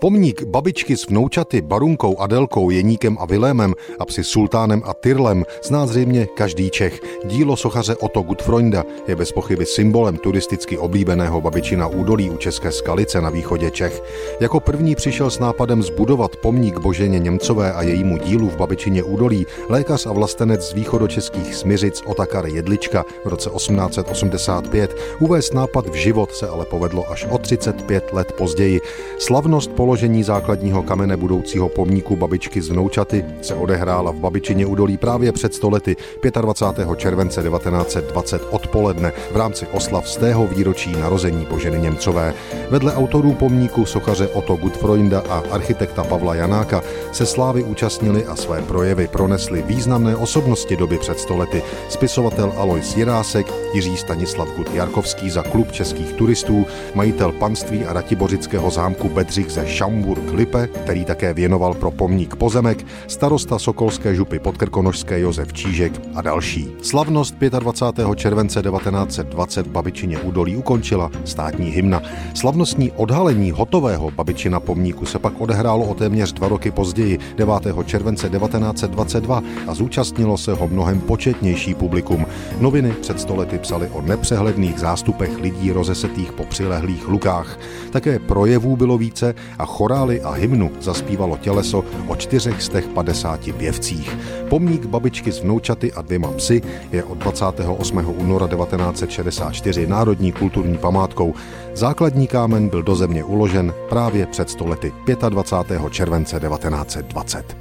Pomník babičky s vnoučaty Barunkou, Adelkou, Jeníkem a Vilémem a psi Sultánem a Tyrlem zná zřejmě každý Čech. Dílo sochaře Otto Gutfreunda je bez pochyby symbolem turisticky oblíbeného babičina údolí u České skalice na východě Čech. Jako první přišel s nápadem zbudovat pomník Boženě Němcové a jejímu dílu v babičině údolí lékař a vlastenec z východočeských Smiřic Otakar Jedlička v roce 1885. Uvést nápad v život se ale povedlo až o 35 let později. Slavnost po položení základního kamene budoucího pomníku babičky z vnoučaty se odehrála v Babičině údolí právě před stolety 25. července 1920 odpoledne v rámci oslav z tého výročí narození Boženy Němcové. Vedle autorů pomníku sochaře Otto Gutfreunda a architekta Pavla Janáka se slávy účastnili a své projevy pronesly významné osobnosti doby před stolety. Spisovatel Alois Jirásek, Jiří Stanislav Gut Jarkovský za klub českých turistů, majitel panství a ratibořického zámku Bedřich ze Šamburg Lipe, který také věnoval pro pomník pozemek, starosta Sokolské župy podkrkonožské Josef Čížek a další. Slavnost 25. července 1920 v Babičině údolí ukončila státní hymna. Slavnostní odhalení hotového Babičina pomníku se pak odehrálo o téměř dva roky později, 9. července 1922 a zúčastnilo se ho mnohem početnější publikum. Noviny před stolety psali o nepřehledných zástupech lidí rozesetých po přilehlých lukách. Také projevů bylo více a chorály a hymnu zaspívalo těleso o 450 pěvcích. Pomník babičky s vnoučaty a dvěma psy je od 28. února 1964 národní kulturní památkou. Základní kámen byl do země uložen právě před stolety 25. července 1920.